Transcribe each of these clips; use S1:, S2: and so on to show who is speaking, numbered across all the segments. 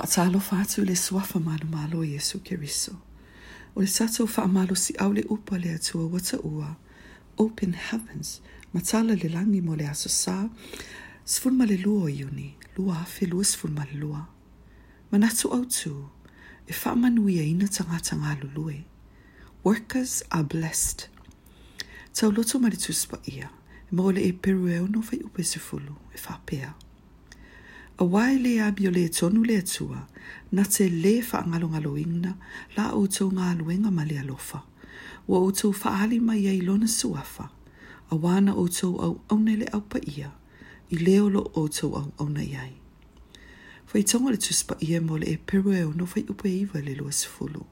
S1: Faatalofa atu le suafa malumalo i Yesu Keriso. O le satou faamalo si au le upa le atua wata ua. Open heavens. Matala le langi mo le aso sā. Sfulma le lua o iuni. Lua afe lua lua. Manatu au tu. E faamanuia ina tangata ngā lulue. Workers are blessed. Tau loto maritus pa ia. E mo le e peru e ono fai upe sefulu. E faapea. a wai le abi o le tonu le atua, na te le wha ngalo ngalo ingna, la o tau ngā luenga ma le alofa. Wa o tau whaali mai ei lona suafa, a wana o au au le au pa ia, i leolo o tau au au nei ai. Whai tonga le tuspa ia mo le e peru e ono whai upa iwa le lua sifulu.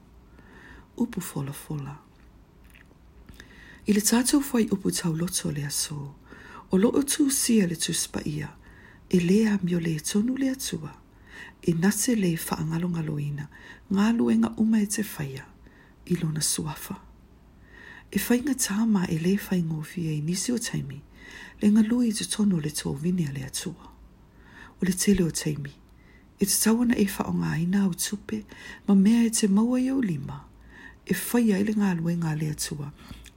S1: Upu fola fola. I le tātou whai upu tau loto le aso, o lo o tū sia le tuspa ia, e lea mi o le tonu le atua, e nase le whaangalo ngaloina, ngā luenga uma e te whaia, i na suafa. E whainga tāma e le whaingo fia i nisi o taimi, le ngalui i te tonu le tō vinea le atua. O le tele o taimi, e te tawana e wha o ngā ina au tupe, ma mea e te maua i lima, e faya i le ngā nga le atua,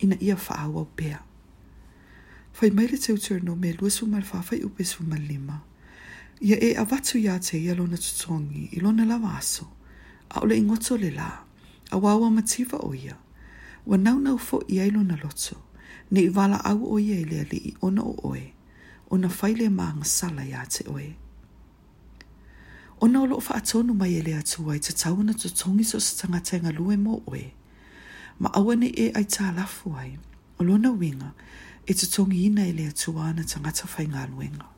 S1: ina ia faa au au pea fai mai re teo tūr no me lua su mai whawhai upe su mai lima. Ia e a watu ia te ia lona tutongi i lona lawa aso, a ole ingoto le la, a wawa mativa o ia. Wa nau nau fo i lona loto, ne i wala au o ia i lea li i ona o oe, ona faile maa ngasala ia te oe. Ona o loo wha atonu mai e lea tuwai te tauna tutongi so sa tangata inga mo oe, ma awane e ai tā lafu ai, o lona winga, e te tongi ina i lea tuana ta ngata whai ngā luenga.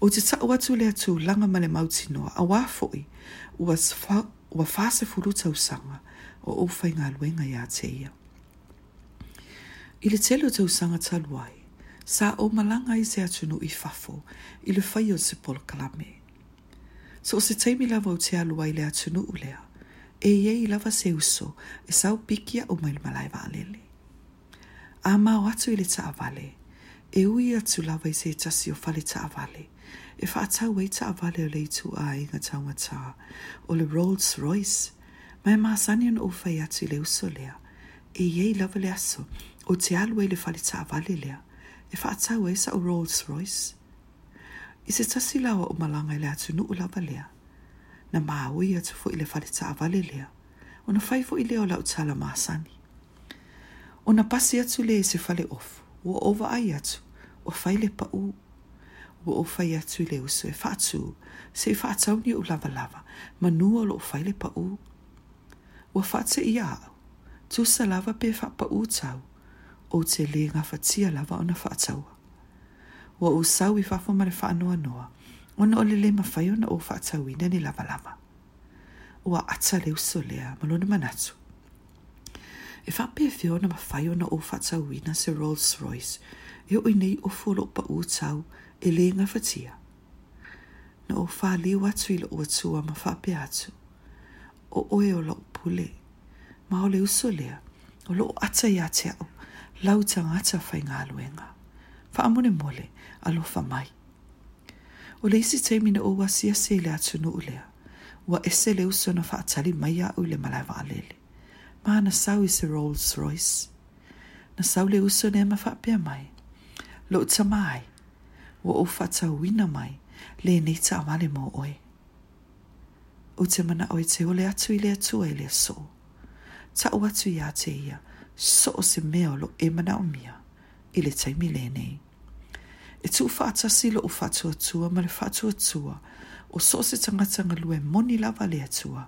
S1: O te tau atu lea tu langa male mauti noa a wāfoi ua, ua whāse furu tau sanga o o whai ngā luenga i a te ia. I le telo tau sanga taluai, sa o malanga i se atu no i whafo i le whai o se polkalame. So o se teimi lava o te aluai lea tunu ulea, e iei lava se uso e sau pikia o mail malai wa a mau atu i le ta avale. E ui atu lawa i se tasi o fale ta avale. E wha atau e ta avale o le itu a e ngā taumata. O le Rolls Royce. Mai ma sanion o fai atu i le uso lea. E iei lawa le aso. O te alu e le fale ta avale lea. E wha atau e sa o Rolls Royce. I se tasi lawa o malanga i le atu nu u lawa lea. Na maa ui atu fo i le fale ta avale lea. O na fai fo i leo lau tala maa sanion. Ona pasi atu le se fale of. Wa ova ai atu. Wa faile pa u. Wa o fai atu le usu e fatu. Se i fatau ni u lava lava. Ma nua lo faile pa u. Wa fatu i au. Tu sa lava pe fa pa u tau. O te le nga fatia lava ona fatau. Wa u sau i fafo ma le fa anua noa. Ona o le le ma fai ona o fatau i nani lava lava. Wa ata le usu lea malone manatu e whape e whio na ma whai o na o whata wina se Rolls Royce, e o inei o fulo pa u tau e le nga whatia. Na o wha liu atu i lo ua tua ma whape atu, o oe o lo pule, ma o le uso lea, o lo ata i ate au, lau tang ata whai ngā luenga, wha amone mole, alo wha mai. O le isi teimi na o wasi a se le atu nu ulea, wa ese le uso na wha atali mai a ule malaiwa alele ma na sau i se Rolls Royce. Na sau le uso ne ma whapea mai. Lo ta mai, wa o whata wina mai, le ne ta amale mo oi. O te mana oi te ole atu i le atu e le so. Ta o atu i a te ia, so o se mea lo e mana o mia, i le taimi le ne. E tu whata si lo o whatu atua, ma le whatu atua, o so se tangata ngalue moni lava le atua,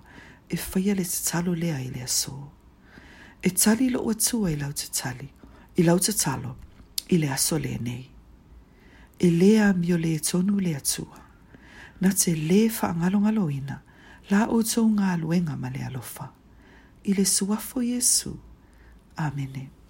S1: e whaia le te talo lea i le so. so e tali lo ua tua i lau te tali, i lau te talo, i le aso le nei. E lea mi o tonu le atua, na te le fa ngalo ina, la o tō ngā luenga ma le alofa. I le suafo Jesu. Amene. Amen.